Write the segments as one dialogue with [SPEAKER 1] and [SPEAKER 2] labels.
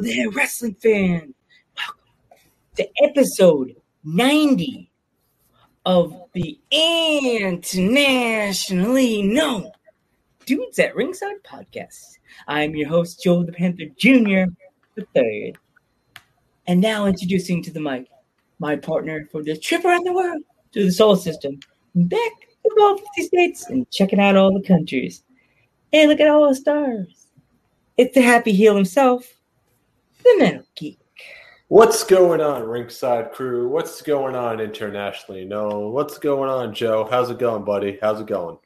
[SPEAKER 1] There, wrestling fan. Welcome to episode 90 of the internationally known Dudes at Ringside podcast. I'm your host, Joe the Panther Jr., the third. And now introducing to the mic my partner for this trip around the world through the solar system, back to all 50 states and checking out all the countries. Hey, look at all the stars. It's the happy heel himself, the Geek.
[SPEAKER 2] What's going on, Ringside Crew? What's going on internationally? No, what's going on, Joe? How's it going, buddy? How's it going?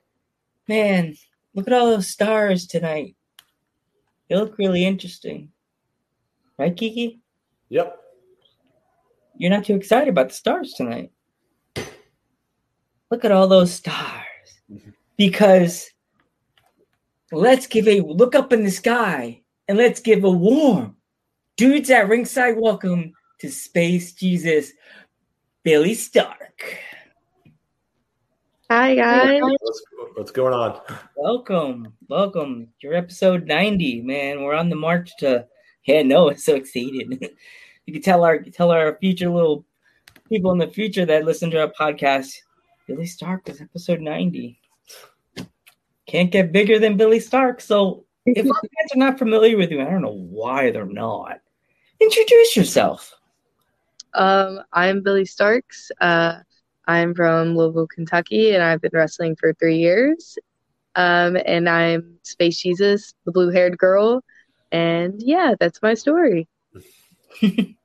[SPEAKER 1] Man, look at all those stars tonight. They look really interesting. Right, Kiki?
[SPEAKER 2] Yep.
[SPEAKER 1] You're not too excited about the stars tonight. Look at all those stars. Because let's give a look up in the sky and let's give a warm dudes at ringside welcome to Space Jesus, Billie Starkz.
[SPEAKER 3] Hi guys.
[SPEAKER 2] What's, what's going on?
[SPEAKER 1] Welcome, welcome. Your episode 90, man. We're on the march to yeah, no, I'm so excited. you can tell our tell our future little people in the future that listen to our podcast. Billie Starkz is episode 90. Can't get bigger than Billie Starkz. So if our fans are not familiar with you, I don't know why they're not. Introduce yourself.
[SPEAKER 3] Um, I'm Billie Starkz. Uh, I'm from Louisville, Kentucky, and I've been wrestling for three years. Um, and I'm Space Jesus, the blue-haired girl. And yeah, that's my story.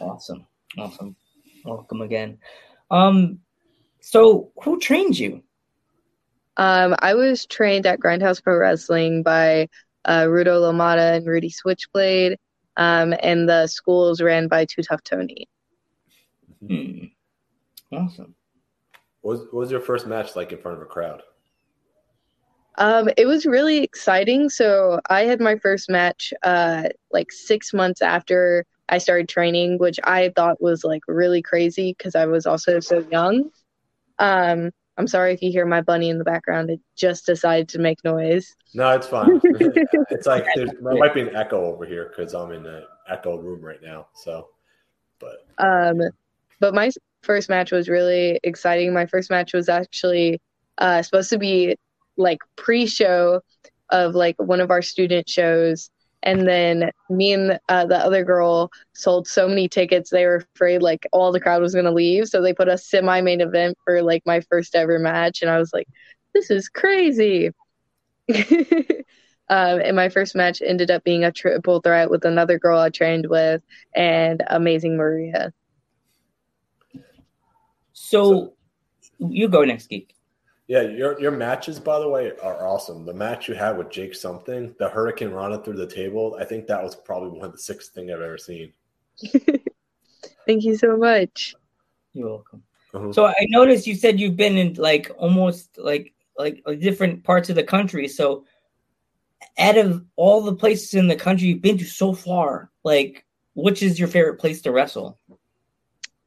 [SPEAKER 1] awesome, awesome. Welcome again. Um, so who trained you?
[SPEAKER 3] Um, I was trained at Grindhouse Pro Wrestling by uh, Rudo Lomata and Rudy Switchblade, um, and the school is ran by Too Tough Tony.
[SPEAKER 1] Hmm. Awesome.
[SPEAKER 2] What was, what was your first match like in front of a crowd?
[SPEAKER 3] Um, it was really exciting. So I had my first match uh, like six months after I started training, which I thought was like really crazy because I was also so young. Um, I'm sorry if you hear my bunny in the background. It just decided to make noise.
[SPEAKER 2] No, it's fine. it's like there might be an echo over here because I'm in an echo room right now. So, but
[SPEAKER 3] um, but my first match was really exciting. My first match was actually uh, supposed to be like pre-show of like one of our student shows and then me and uh, the other girl sold so many tickets they were afraid like all the crowd was going to leave. So they put a semi main event for like my first ever match. And i was like this is crazy. Um, and my first match ended up being a triple threat with another girl i trained with and amazing maria.
[SPEAKER 1] So, so you go next geek
[SPEAKER 2] yeah, your your matches, by the way, are awesome. The match you had with Jake something, the hurricanrana through the table, I think that was probably one of the sixth thing I've ever seen.
[SPEAKER 3] Thank you so much.
[SPEAKER 1] You're welcome. Uh-huh. So I noticed you said you've been in like almost like like different parts of the country. So out of all the places in the country you've been to so far, like which is your favorite place to wrestle?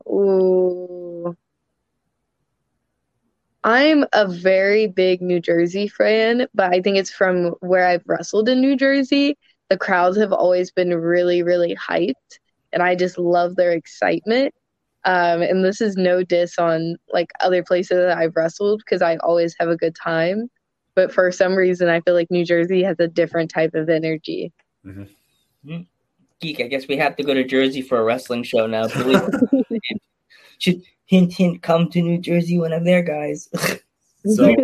[SPEAKER 3] Ooh. I'm a very big New Jersey fan, but I think it's from where I've wrestled in New Jersey. The crowds have always been really, really hyped, and I just love their excitement. Um, and this is no diss on like other places that I've wrestled because I always have a good time. But for some reason, I feel like New Jersey has a different type of energy.
[SPEAKER 1] Mm-hmm. mm-hmm. Geek, I guess we have to go to Jersey for a wrestling show now. Should hint, hint, come to New Jersey when I'm there, guys.
[SPEAKER 2] so,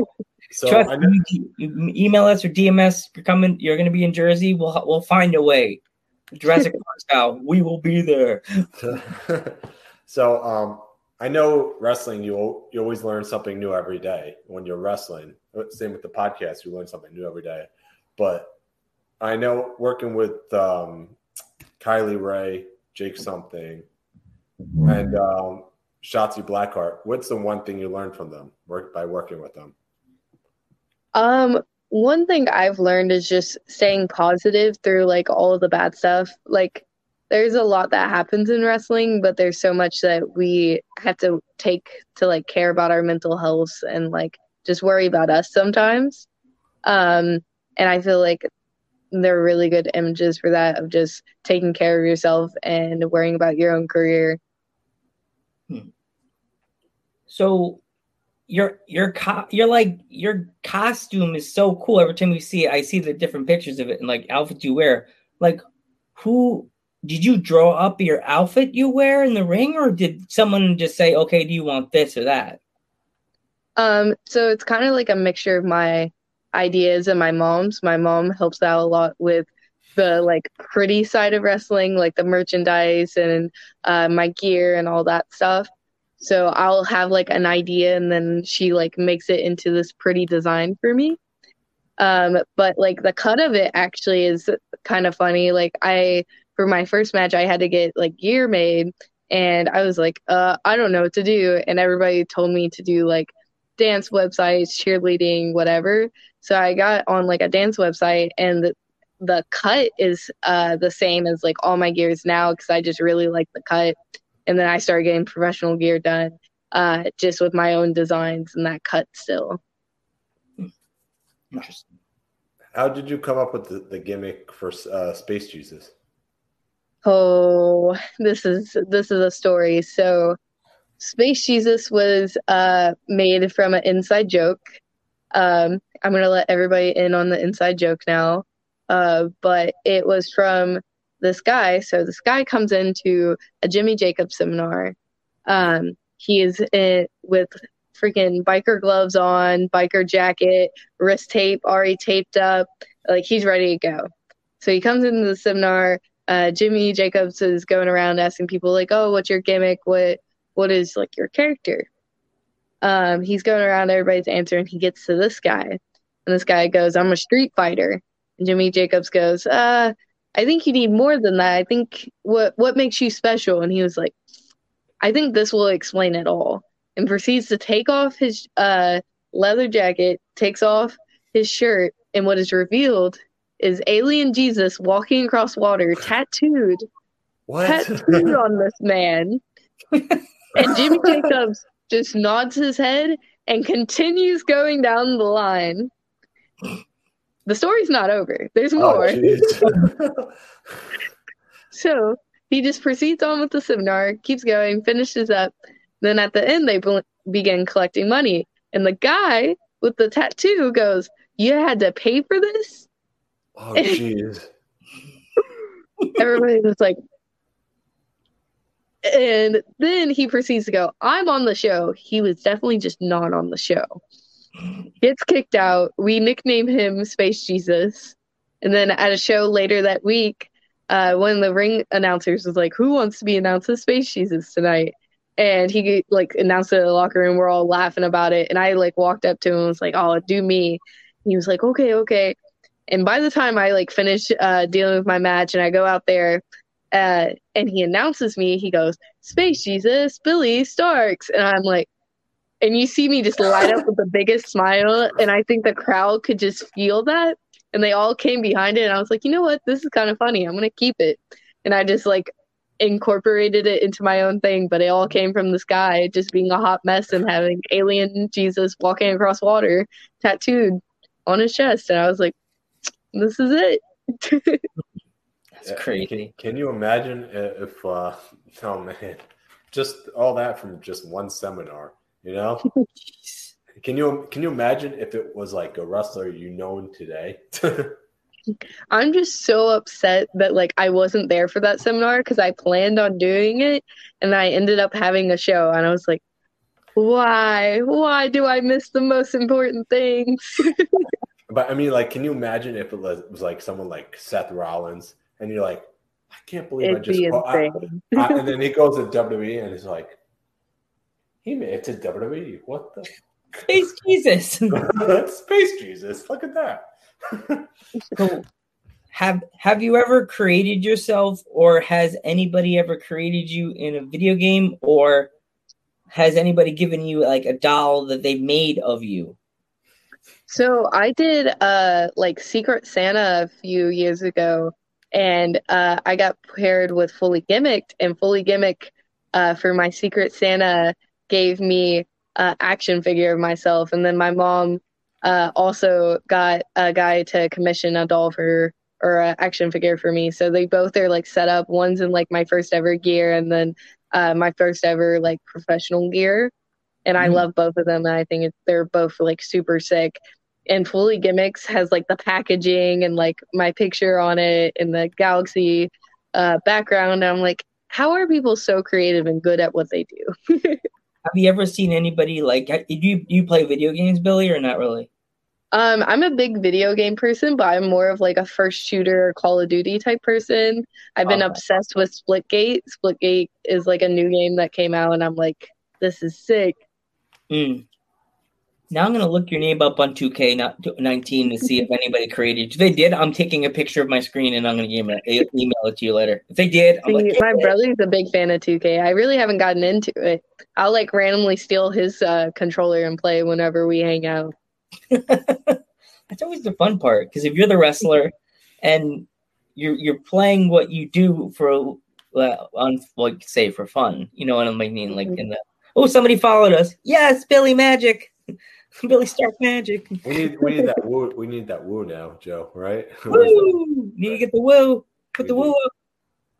[SPEAKER 2] so
[SPEAKER 1] Trust me, email us or DMS. You're coming. You're going to be in Jersey. We'll we'll find a way. Jurassic Park style. We will be there.
[SPEAKER 2] so, um, I know wrestling. You you always learn something new every day when you're wrestling. Same with the podcast. You learn something new every day. But I know working with um, Kylie Rae, Jake something, and um, Shotzi Blackheart, what's the one thing you learned from them work by working with them?
[SPEAKER 3] Um, one thing I've learned is just staying positive through like all of the bad stuff. Like there's a lot that happens in wrestling, but there's so much that we have to take to like care about our mental health and like just worry about us sometimes. Um, and I feel like they're really good images for that of just taking care of yourself and worrying about your own career.
[SPEAKER 1] So your your co- you're like your costume is so cool. Every time you see it, I see the different pictures of it and like outfits you wear. Like who did you draw up your outfit you wear in the ring or did someone just say, "Okay, do you want this or that?"
[SPEAKER 3] Um so it's kind of like a mixture of my ideas and my mom's. My mom helps out a lot with the like pretty side of wrestling, like the merchandise and uh, my gear and all that stuff. So I'll have like an idea and then she like makes it into this pretty design for me. Um, but like the cut of it actually is kind of funny. Like I for my first match I had to get like gear made and I was like, uh, I don't know what to do. And everybody told me to do like dance websites, cheerleading, whatever. So I got on like a dance website and the, the cut is uh, the same as like all my gears now because I just really like the cut. And then I started getting professional gear done uh, just with my own designs and that cut still.
[SPEAKER 1] Interesting.
[SPEAKER 2] How did you come up with the, the gimmick for uh, Space Jesus?
[SPEAKER 3] Oh, this is this is a story. So, Space Jesus was uh, made from an inside joke. Um, I'm gonna let everybody in on the inside joke now. Uh, but it was from this guy. So this guy comes into a Jimmy Jacobs seminar. Um, he is in, with freaking biker gloves on, biker jacket, wrist tape already taped up. Like he's ready to go. So he comes into the seminar. Uh, Jimmy Jacobs is going around asking people like, "Oh, what's your gimmick? What what is like your character?" Um, he's going around, everybody's answering. He gets to this guy, and this guy goes, "I'm a street fighter." And Jimmy Jacobs goes, "Uh, I think you need more than that. I think what what makes you special?" And he was like, "I think this will explain it all." And proceeds to take off his uh leather jacket, takes off his shirt, and what is revealed is alien Jesus walking across water, tattooed,
[SPEAKER 2] What?
[SPEAKER 3] tattooed on this man. and Jimmy Jacobs just nods his head and continues going down the line. The story's not over. There's
[SPEAKER 2] Oh,
[SPEAKER 3] more.
[SPEAKER 2] jeez.
[SPEAKER 3] so he just proceeds on with the seminar, keeps going, finishes up. Then at the end, they be- begin collecting money. And the guy with the tattoo goes, You had to pay for this?
[SPEAKER 2] oh, jeez.
[SPEAKER 3] Everybody was like, and then he proceeds to go, I'm on the show. He was definitely just not on the show. Gets kicked out. We nickname him Space Jesus. And then at a show later that week, uh, one of the ring announcers was like, Who wants to be announced as Space Jesus tonight? And he like announced it in the locker room. We're all laughing about it. And I like walked up to him and was like, Oh, do me. He was like, Okay, okay. And by the time I like finish uh, dealing with my match and I go out there, uh, and he announces me, he goes, Space Jesus, Billie Starkz. And I'm like, and you see me just light up with the biggest smile. And I think the crowd could just feel that. And they all came behind it. And I was like, you know what? This is kind of funny. I'm going to keep it. And I just like incorporated it into my own thing. But it all came from this guy just being a hot mess and having alien Jesus walking across water tattooed on his chest. And I was like, this is it.
[SPEAKER 1] That's
[SPEAKER 2] Yeah,
[SPEAKER 1] crazy.
[SPEAKER 2] Can, can you imagine if, uh, oh man, just all that from just one seminar, you know?
[SPEAKER 1] Oh, jeez.
[SPEAKER 2] Can you can you imagine if it was like a wrestler you know today?
[SPEAKER 3] I'm just so upset that like I wasn't there for that seminar because I planned on doing it and I ended up having a show and I was like, why? Why do I miss the most important things?
[SPEAKER 2] but I mean, like, can you imagine if it was, was like someone like Seth Rollins, and you're like, I can't believe I
[SPEAKER 3] It'd
[SPEAKER 2] just,
[SPEAKER 3] be
[SPEAKER 2] oh, I- I- and then he goes to WWE, and he's like, he made it to WWE. What the?
[SPEAKER 1] Space Jesus.
[SPEAKER 2] Space Jesus! Look at that.
[SPEAKER 1] So, have have you ever created yourself, or has anybody ever created you in a video game, or has anybody given you like a doll that they made of you?
[SPEAKER 3] So I did uh like Secret Santa a few years ago and uh I got paired with Fully Gimmicked and Fully Gimmick uh for my Secret Santa gave me uh action figure of myself and then my mom uh also got a guy to commission a doll for or an action figure for me. So they both are like set up. One's in like my first ever gear, and then uh, my first ever like professional gear. And I
[SPEAKER 1] Mm.
[SPEAKER 3] love both of them. And I think it, they're both like super sick. And Fully Gimmicks has like the packaging and like my picture on it and the galaxy uh, background. And I'm like, how are people so creative and good at what they do?
[SPEAKER 1] Have you ever seen anybody like? Do you do you play video games, Billie, or not really?
[SPEAKER 3] Um, I'm a big video game person, but I'm more of like a first shooter Call of Duty type person. I've been obsessed with Splitgate. Splitgate is like a new game that came out, and I'm like, this is sick.
[SPEAKER 1] Mm. Now I'm gonna look your name up on 2K not 19 to see if anybody created. If they did, I'm taking a picture of my screen and I'm gonna email it, email it to you later. If they did, I'm
[SPEAKER 3] See,
[SPEAKER 1] like,
[SPEAKER 3] my brother's a big fan of 2K. I really haven't gotten into it. I'll like randomly steal his uh, controller and play whenever we hang out.
[SPEAKER 1] That's always the fun part because if you're the wrestler and you're you're playing what you do for on like say for fun, you know what I mean? Like in the oh somebody followed us. Yes, Billie Magic, Billie Starkz Magic.
[SPEAKER 2] We need we need that woo. We need that woo now, Joe. Right?
[SPEAKER 1] Woo! Need to get the woo. Put the
[SPEAKER 2] do.
[SPEAKER 1] woo. up.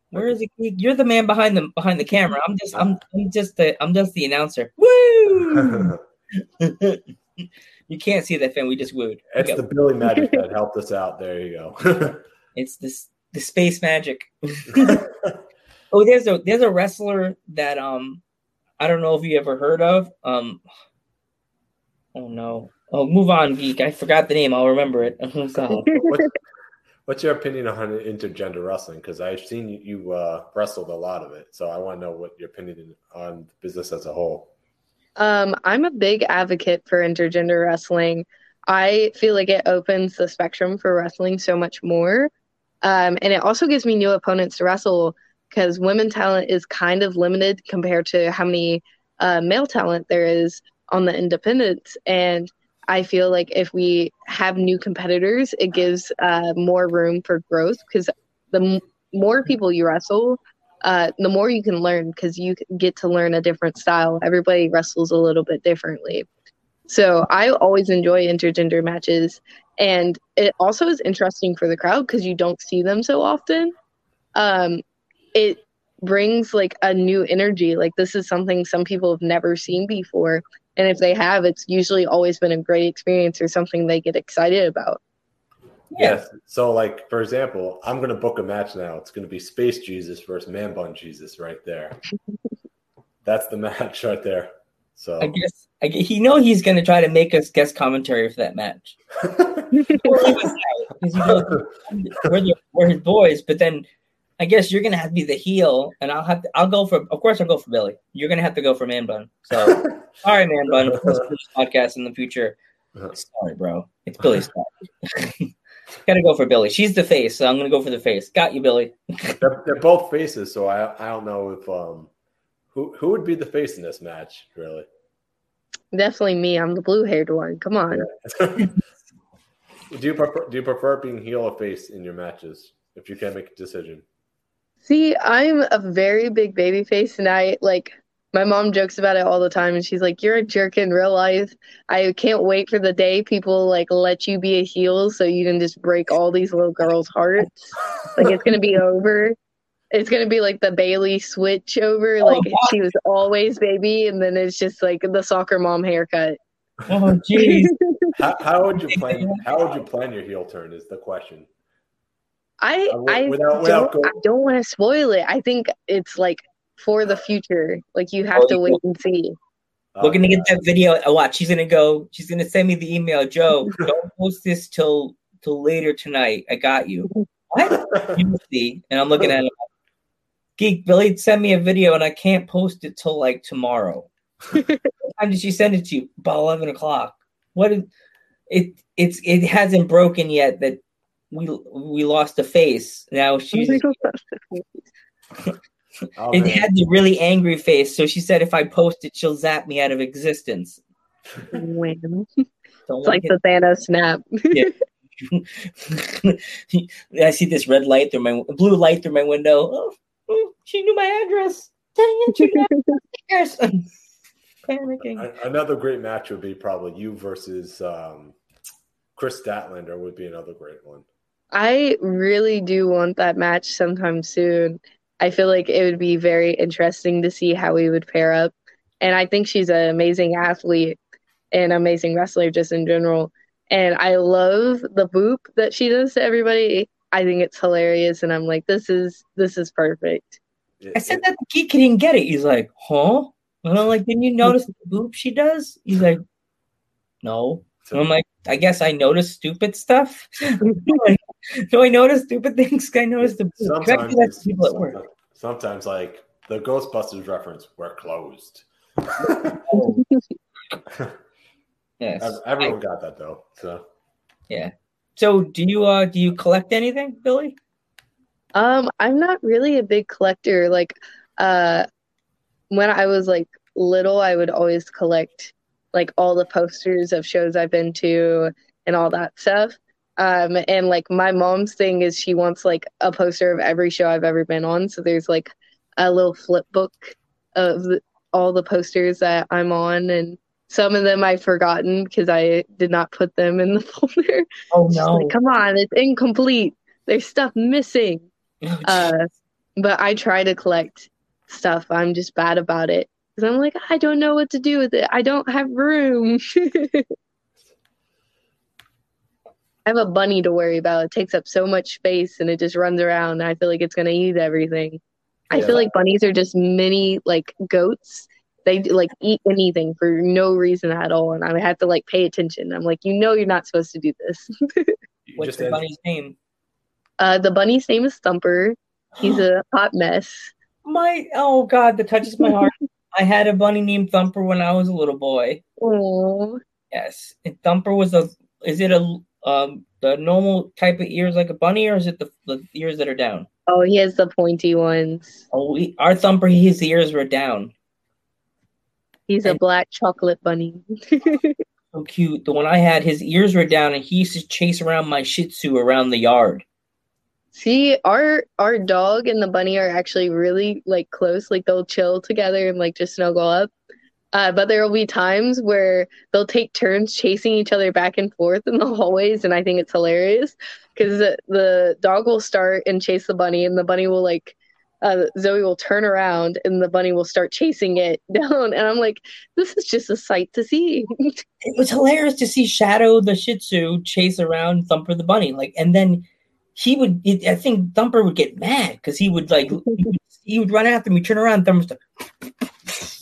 [SPEAKER 1] Where is it? You're the man behind the behind the camera. I'm just I'm I'm just the I'm just the announcer. Woo! you can't see that fan. We just wooed.
[SPEAKER 2] it's the Billie Magic that helped us out. There you go.
[SPEAKER 1] It's this the space magic. Oh, there's a there's a wrestler that um I don't know if you ever heard of. Um oh no. Oh move on, geek. I forgot the name. I'll remember it. Oh god.
[SPEAKER 2] what's, what's your opinion on intergender wrestling? Because I've seen you, you uh, wrestled a lot of it, so I want to know what your opinion on the business as a whole.
[SPEAKER 3] Um, I'm a big advocate for intergender wrestling. I feel like it opens the spectrum for wrestling so much more. Um, and it also gives me new opponents to wrestle because women talent is kind of limited compared to how many uh, male talent there is on the independents. And I feel like if we have new competitors, it gives uh, more room for growth because the m- more people you wrestle, uh, the more you can learn because you get to learn a different style. Everybody wrestles a little bit differently. So I always enjoy intergender matches. And it also is interesting for the crowd because you don't see them so often. Um, it brings like a new energy. Like this is something some people have never seen before. And if they have, it's usually always been a great experience or something they get excited about.
[SPEAKER 1] Yeah.
[SPEAKER 2] Yes. So, like for example, I'm going to book a match now. It's going to be Space Jesus versus Man Bun Jesus right there. That's the match right there. So,
[SPEAKER 1] I guess I guess, you know he's gonna try to make us guest commentary for that match. We'll leave us out, 'cause he knows we're, the, we're his boys, but then I guess you're gonna have to be the heel, and I'll have to. I'll go for. Of course, I'll go for Billie. You're gonna have to go for Man Bun. So, sorry, Man Bun. Listen to this podcast in the future. Sorry, bro. It's Billie's fault. Gotta go for Billie. She's the face, so I'm gonna go for the face. Got you, Billie.
[SPEAKER 2] they're, they're both faces, so I I don't know if um who who would be the face in this match really.
[SPEAKER 3] Definitely me. I'm the blue haired one. Come on.
[SPEAKER 2] do you prefer do you prefer being heel or face in your matches if you can't make a decision?
[SPEAKER 3] See, I'm a very big baby face, and I like my mom jokes about it all the time, and she's like, "You're a jerk in real life." I can't wait for the day people like let you be a heel, so you can just break all these little girls' hearts. Like it's gonna be over. It's gonna be like the Bayley switch over.
[SPEAKER 1] Oh,
[SPEAKER 3] Like
[SPEAKER 1] wow.
[SPEAKER 3] she was always baby, and then it's just like the soccer mom haircut.
[SPEAKER 1] Oh, jeez.
[SPEAKER 2] How, how would you plan? How would you plan your heel turn? Is the question.
[SPEAKER 3] I
[SPEAKER 2] Uh,
[SPEAKER 3] I
[SPEAKER 2] without- without
[SPEAKER 3] don't I don't want to spoil it. I think it's like for the future. Like you have
[SPEAKER 1] Oh,
[SPEAKER 3] to
[SPEAKER 1] you-
[SPEAKER 3] wait and see.
[SPEAKER 1] We're gonna
[SPEAKER 2] Okay.
[SPEAKER 1] get that video. Oh, watch. She's gonna go. She's gonna send me the email. Joe, don't post this till till later tonight. I got you. What? You see? And I'm looking at it. Geek Billie sent me a video, and I can't post it till like tomorrow. what time did she send it to you? About eleven o'clock. What? Is, it it's it hasn't broken yet that we we lost a face. Now she's
[SPEAKER 2] Oh,
[SPEAKER 1] it
[SPEAKER 2] man.
[SPEAKER 1] had the really angry face. So she said if I post it, she'll zap me out of existence.
[SPEAKER 3] Wham. It's like the Thanos snap.
[SPEAKER 1] I see this red light through my blue light through my window. Oh, oh, she knew my address. Dang it, she knew my address. Panicking.
[SPEAKER 2] Another great match would be probably you versus um, Kris Statlander would be another great one.
[SPEAKER 3] I really do want that match sometime soon. I feel like it would be very interesting to see how we would pair up. And I think she's an amazing athlete and amazing wrestler just in general. And I love the boop that she does to everybody. I think it's hilarious and I'm like, this is this is perfect.
[SPEAKER 1] I said that the geek didn't get it. He's like, huh? And I'm like, didn't you notice the boop she does? He's like, no. And I'm like, I guess I notice stupid stuff. like, do I notice stupid things? I notice the boop.
[SPEAKER 2] Sometimes,
[SPEAKER 1] That's people at work.
[SPEAKER 2] sometimes, like the Ghostbusters reference, we're closed.
[SPEAKER 1] Yes.
[SPEAKER 2] Everyone got that though. So
[SPEAKER 1] Yeah. So do you uh do you collect anything, Billie?
[SPEAKER 3] Um, I'm not really a big collector. Like, uh, when I was like little, I would always collect like all the posters of shows I've been to and all that stuff. Um, and like my mom's thing is she wants like a poster of every show I've ever been on. So there's like a little flip book of the, all the posters that I'm on, and some of them I've forgotten because I did not put them in the folder.
[SPEAKER 1] Oh
[SPEAKER 3] She's like, come on, it's incomplete. There's stuff missing. Uh, but I try to collect stuff. I'm just bad about it because I'm like, I don't know what to do with it. I don't have room. I have a bunny to worry about. It takes up so much space and it just runs around. I feel like it's gonna eat everything. I feel like bunnies are just mini like goats. They like eat anything for no reason at all, and I have to like pay attention. I'm like, you know, you're not supposed to do this.
[SPEAKER 1] What's the bunny's name?
[SPEAKER 3] Uh, the bunny's name is Thumper. He's a hot mess.
[SPEAKER 1] My oh god, that touches my heart. I had a bunny named Thumper when I was a little boy.
[SPEAKER 3] Oh,
[SPEAKER 1] Yes, and Thumper was a. Is it a um the normal type of ears like a bunny, or is it the, the ears that are down?
[SPEAKER 3] oh, he has the pointy ones.
[SPEAKER 1] Oh, we, our Thumper, his ears were down.
[SPEAKER 3] He's a black chocolate bunny.
[SPEAKER 1] So cute. The one I had, his ears were down, and he used to chase around my Shih Tzu around the yard.
[SPEAKER 3] See, our our dog and the bunny are actually really like close. Like they'll chill together and like just snuggle up. Uh, but there will be times where they'll take turns chasing each other back and forth in the hallways, and I think it's hilarious because the, the dog will start and chase the bunny, and the bunny will like uh, Zoe will turn around, and the bunny will start chasing it down, and I'm like, this is just a sight to see.
[SPEAKER 1] It was hilarious to see Shadow the Shih Tzu chase around Thumper the bunny. Like, and then he would. I think Thumper would get mad because he would like he would, he would run after me, turn around, Thumper's like,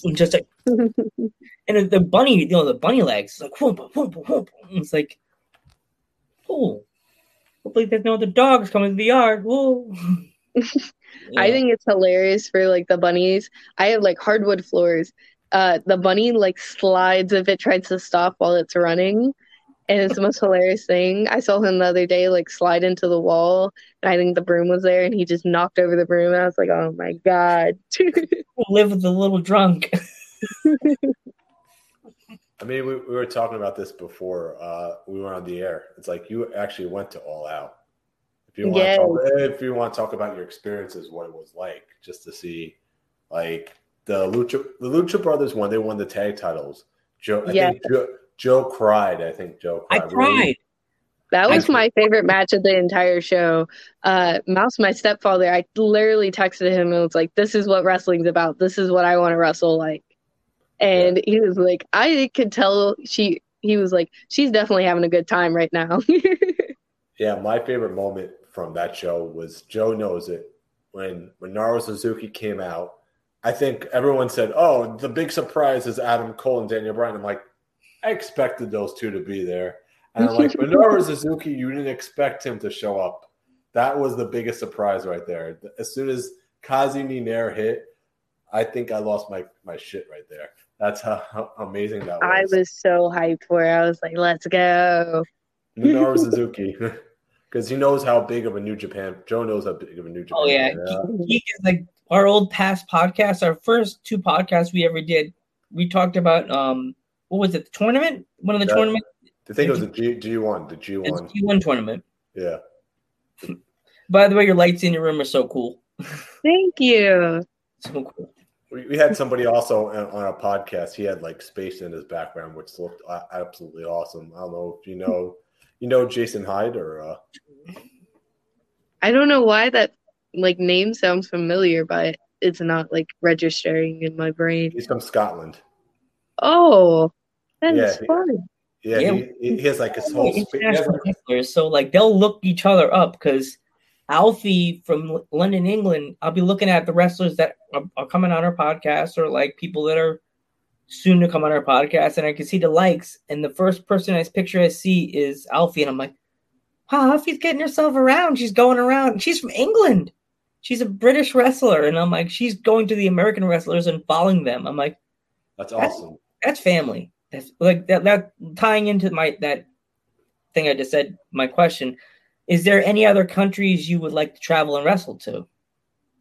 [SPEAKER 1] and just like, and the bunny, you know, the bunny legs, like, whoop, whoop, whoop. It's like, oh, hopefully there's no other dogs coming to the yard. Whoa.
[SPEAKER 3] I think it's hilarious for like the bunnies. I have like hardwood floors. Uh, the bunny like slides if it tries to stop while it's running, and it's the most hilarious thing. I saw him the other day like slide into the wall, and I think the broom was there, and he just knocked over the broom. And I was like, oh my god.
[SPEAKER 1] live with a little drunk.
[SPEAKER 2] I mean, we, we were talking about this before uh, we went on the air. It's like you actually went to all out. If you want
[SPEAKER 3] Yes.
[SPEAKER 2] to talk, if you want to talk about your experiences, what it was like, just to see, like the Lucha, the Lucha Brothers when they won the tag titles. Joe, I
[SPEAKER 3] Yeah.
[SPEAKER 2] think Joe, Joe cried. I think Joe
[SPEAKER 1] I
[SPEAKER 2] cried. Really-
[SPEAKER 1] cried.
[SPEAKER 3] That was
[SPEAKER 2] Actually-
[SPEAKER 3] my favorite match of the entire show. Uh, Mouse, my stepfather, I literally texted him and was like, "This is what wrestling's about. This is what I want to wrestle like." And he was like, "I could tell she." He was like, "She's definitely having a good time right now."
[SPEAKER 2] Yeah, my favorite moment from that show was Joe knows it when when Naru Suzuki came out. I think everyone said, "Oh, the big surprise is Adam Cole and Daniel Bryan." I'm like, I expected those two to be there, and I'm like, Minoru Suzuki, you didn't expect him to show up. That was the biggest surprise right there. As soon as Kaze ni Nare hit, I think I lost my my shit right there. That's how, how amazing that was.
[SPEAKER 3] I was so hyped for it. I was like, "Let's go!"
[SPEAKER 2] Minoru Suzuki. Because he knows how big of a New Japan. Joe knows how big of a New Japan.
[SPEAKER 1] Oh yeah,
[SPEAKER 2] fan, yeah.
[SPEAKER 1] Geek is like our old past podcasts. Our first two podcasts we ever did, we talked about um, what was it? The tournament? One of the
[SPEAKER 2] Yeah.
[SPEAKER 1] tournament,
[SPEAKER 2] I think it was a G G one, the G one.
[SPEAKER 1] the
[SPEAKER 2] one.
[SPEAKER 1] G one tournament.
[SPEAKER 2] Yeah,
[SPEAKER 1] By the way, your lights in your room are so cool.
[SPEAKER 3] Thank you.
[SPEAKER 1] So cool.
[SPEAKER 2] we, we had somebody also on, on a podcast. He had like space in his background, which looked absolutely awesome. I don't know if you know, you know Jason Hyde or uh,
[SPEAKER 3] I don't know why that like name sounds familiar, but it's not like registering in my brain.
[SPEAKER 2] He's from Scotland.
[SPEAKER 3] Oh, that's
[SPEAKER 2] Yeah, he-
[SPEAKER 3] fun.
[SPEAKER 2] Yeah,
[SPEAKER 1] Yeah.
[SPEAKER 2] He, he has like his whole. spe- he has,
[SPEAKER 1] international
[SPEAKER 2] like-
[SPEAKER 1] wrestlers, so like they'll look each other up because Alfie from London, England. I'll be looking at the wrestlers that are, are coming on our podcast or like people that are soon to come on our podcast, and I can see the likes. And the first person I picture I see is Alfie, and I'm like, "Wow, Alfie's getting herself around. She's going around. She's from England. She's a British wrestler." And I'm like, "She's going to the American wrestlers and following them." I'm like
[SPEAKER 2] that's awesome.
[SPEAKER 1] that's family. That's like that. That tying into my that thing I just said. My question: Is there any other countries you would like to travel and wrestle to?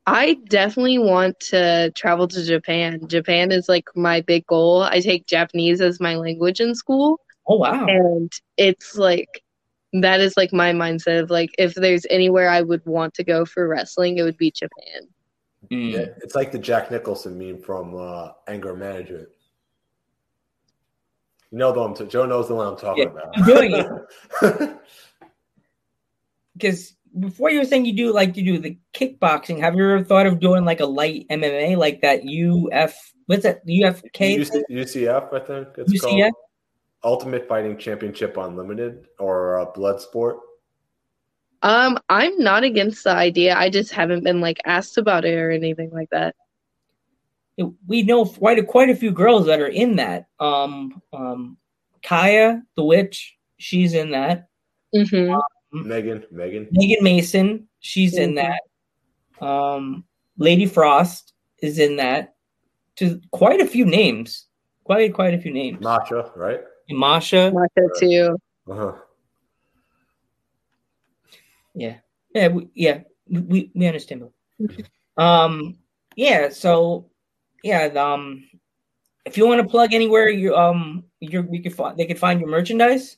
[SPEAKER 3] I definitely want to travel to Japan. Japan is like my big goal. I take Japanese as my language in school,
[SPEAKER 1] Oh wow!
[SPEAKER 3] and it's like that is like my mindset of like if there's anywhere I would want to go for wrestling, it would be Japan.
[SPEAKER 1] Mm.
[SPEAKER 2] Yeah, it's like the Jack Nicholson meme from uh, Anger Management. You know the one. I'm t- Joe knows the one I'm talking
[SPEAKER 1] Yeah,
[SPEAKER 2] about.
[SPEAKER 1] I'm doing it. Because before you were saying you do like to do the kickboxing, have you ever thought of doing like a light MMA like that UF? What's that? UFK?
[SPEAKER 2] UC, UCF, I think it's
[SPEAKER 1] UCF?
[SPEAKER 2] called Ultimate Fighting Championship Unlimited or uh, Bloodsport.
[SPEAKER 3] Um, I'm not against the idea. I just haven't been like asked about it or anything like that.
[SPEAKER 1] We know quite a, quite a few girls that are in that. Um, um, Kaya the witch, she's in that.
[SPEAKER 3] hmm
[SPEAKER 2] Megan, Megan.
[SPEAKER 1] Megan Mason, she's in
[SPEAKER 3] Mhm.
[SPEAKER 1] that. Um, Lady Frost is in that. To quite a few names, quite quite a few names.
[SPEAKER 2] Masha, right?
[SPEAKER 1] Masha,
[SPEAKER 3] Masha too.
[SPEAKER 2] Uh-huh.
[SPEAKER 1] yeah, yeah, we, yeah. We we understand. Um, yeah. So, yeah. Um, if you want to plug anywhere, you um, you we could find they could find your merchandise.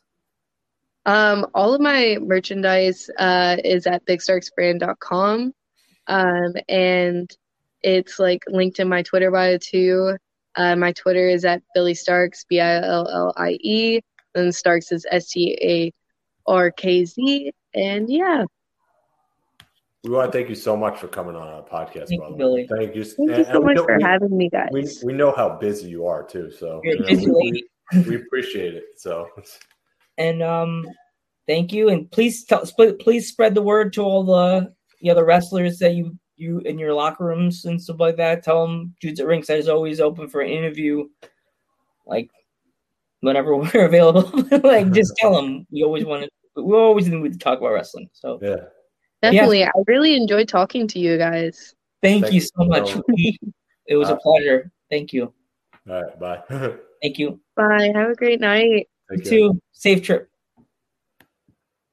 [SPEAKER 3] Um, all of my merchandise uh, is at bigstarksbrand.com. Um, and it's like linked in my Twitter bio too. Uh, my Twitter is at Billie Starkz, B I L L I E. And Starks is S T A R K Z. And yeah,
[SPEAKER 2] We want to thank you so much for coming on our podcast,
[SPEAKER 1] Thank
[SPEAKER 2] brother.
[SPEAKER 1] you, Billie.
[SPEAKER 2] Thank you.
[SPEAKER 3] thank you so
[SPEAKER 2] and
[SPEAKER 3] much
[SPEAKER 2] know-
[SPEAKER 3] for
[SPEAKER 2] we-
[SPEAKER 3] having me, guys.
[SPEAKER 2] we we know how busy you are too, so
[SPEAKER 1] You're a
[SPEAKER 2] you know, we- we, we appreciate it. So
[SPEAKER 1] And um, thank you, and please tell, split, please spread the word to all the the other wrestlers that you you in your locker rooms and stuff like that. Tell them Dudes at Ringside is always open for an interview, like whenever we're available. like just tell them we always want to. We always need to talk about wrestling. So
[SPEAKER 2] yeah,
[SPEAKER 3] Definitely. I really enjoyed talking to you guys.
[SPEAKER 1] thank,
[SPEAKER 2] Thank
[SPEAKER 1] you
[SPEAKER 2] you
[SPEAKER 1] so much. it was a
[SPEAKER 2] Uh,
[SPEAKER 1] pleasure. Thank you.
[SPEAKER 2] all right, bye.
[SPEAKER 1] Thank you.
[SPEAKER 3] Bye. Have a great night.
[SPEAKER 1] Thank
[SPEAKER 2] You care.
[SPEAKER 1] too. Safe trip.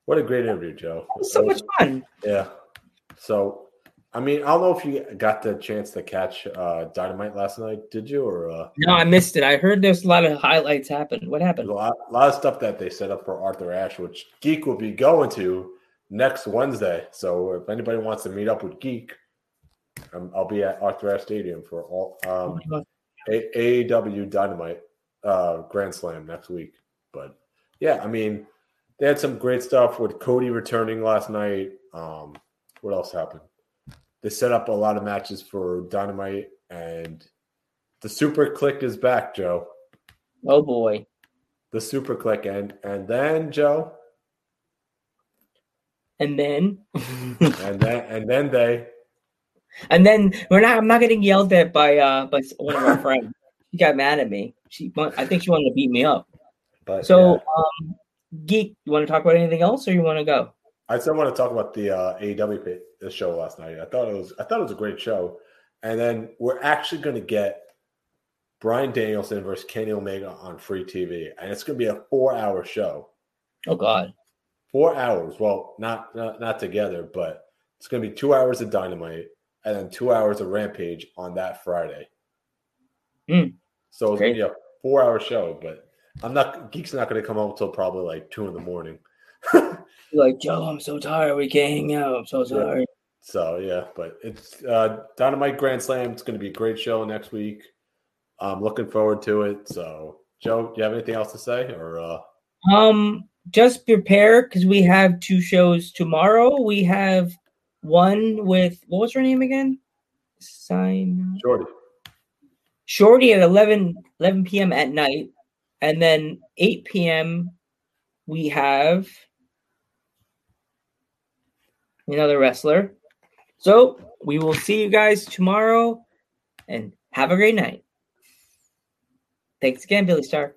[SPEAKER 2] What a great interview, Joe.
[SPEAKER 1] It was so much fun.
[SPEAKER 2] Yeah. So, I mean, I don't know if you got the chance to catch uh, Dynamite last night, did you? Or uh,
[SPEAKER 1] No, I missed it. I heard there's a lot of highlights happen. What happened?
[SPEAKER 2] a lot, lot of stuff that they set up for Arthur Ashe, which Geek will be going to next Wednesday. So, if anybody wants to meet up with Geek, um, I'll be at Arthur Ashe Stadium for all um, A- Dynamite uh, Grand Slam next week. But yeah, I mean, they had some great stuff with Cody returning last night. Um, what else happened? They set up a lot of matches for Dynamite, and the SuperKliq is back, Joe.
[SPEAKER 1] Oh boy.
[SPEAKER 2] The SuperKliq, and and then Joe,
[SPEAKER 1] And then
[SPEAKER 2] and then and then they.
[SPEAKER 1] and then we're not I'm not getting yelled at by uh by one of our friends. She got mad at me. She I think she wanted to beat me up.
[SPEAKER 2] But
[SPEAKER 1] So
[SPEAKER 2] yeah.
[SPEAKER 1] um Geek, you want to talk about anything else or you want to go?
[SPEAKER 2] I still want to talk about the uh, AEW pay, the show last night. I thought it was I thought it was a great show, and then we're actually going to get Bryan Danielson versus Kenny Omega on free TV, and it's going to be a four hour show.
[SPEAKER 1] Oh god.
[SPEAKER 2] Four hours. Well, not not, not together, but it's going to be two hours of Dynamite and then two hours of Rampage on that Friday.
[SPEAKER 1] Hmm.
[SPEAKER 2] So it's going to be a four hour show, but I'm not Geek's not going to come home until probably like two in the morning.
[SPEAKER 1] Like, Joe, I'm so tired. We can't hang out. I'm so
[SPEAKER 2] Yeah.
[SPEAKER 1] sorry.
[SPEAKER 2] So yeah, but it's uh Dynamite Grand Slam. It's going to be a great show next week. I'm looking forward to it. So Joe, do you have anything else to say or uh
[SPEAKER 1] Um, just prepare because we have two shows tomorrow. We have one with what was her name again? Sign
[SPEAKER 2] Jordy.
[SPEAKER 1] Shorty at 11, 11 p.m. at night. And then 8 p.m. we have another wrestler. So we will see you guys tomorrow and have a great night. Thanks again, Billie Star.